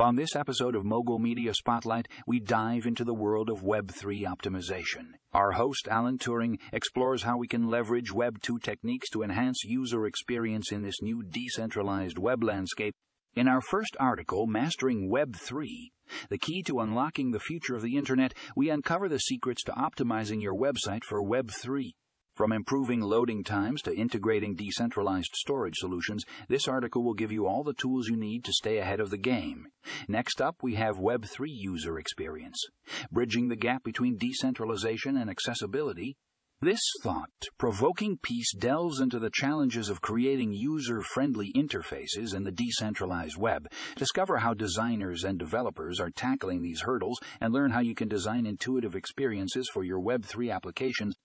On this episode of Mogul Media Spotlight, we dive into the world of Web3 optimization. Our host, Alan Turing, explores how we can leverage Web2 techniques to enhance user experience in this new decentralized web landscape. In our first article, Mastering Web3, the key to unlocking the future of the Internet, we uncover the secrets to optimizing your website for Web3. From improving loading times to integrating decentralized storage solutions, this article will give you all the tools you need to stay ahead of the game. Next up, we have Web3 user experience, bridging the gap between decentralization and accessibility. This thought provoking piece delves into the challenges of creating user friendly interfaces in the decentralized web. Discover how designers and developers are tackling these hurdles and learn how you can design intuitive experiences for your Web3 applications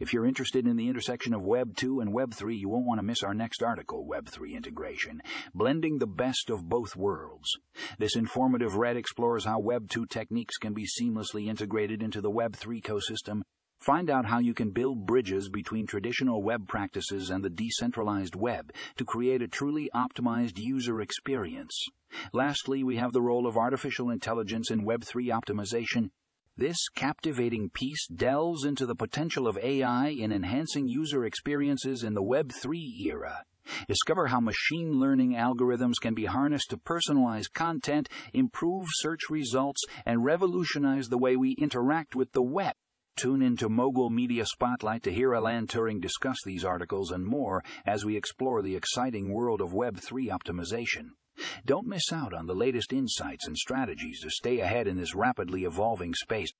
if you're interested in the intersection of Web 2 and Web 3, you won't want to miss our next article, Web 3 Integration, blending the best of both worlds. This informative read explores how Web 2 techniques can be seamlessly integrated into the Web 3 ecosystem. Find out how you can build bridges between traditional web practices and the decentralized web to create a truly optimized user experience. Lastly, we have the role of artificial intelligence in Web 3 optimization this captivating piece delves into the potential of AI in enhancing user experiences in the Web 3 era. Discover how machine learning algorithms can be harnessed to personalize content, improve search results, and revolutionize the way we interact with the web. Tune into Mogul Media Spotlight to hear Alan Turing discuss these articles and more as we explore the exciting world of Web 3 optimization. Don't miss out on the latest insights and strategies to stay ahead in this rapidly evolving space.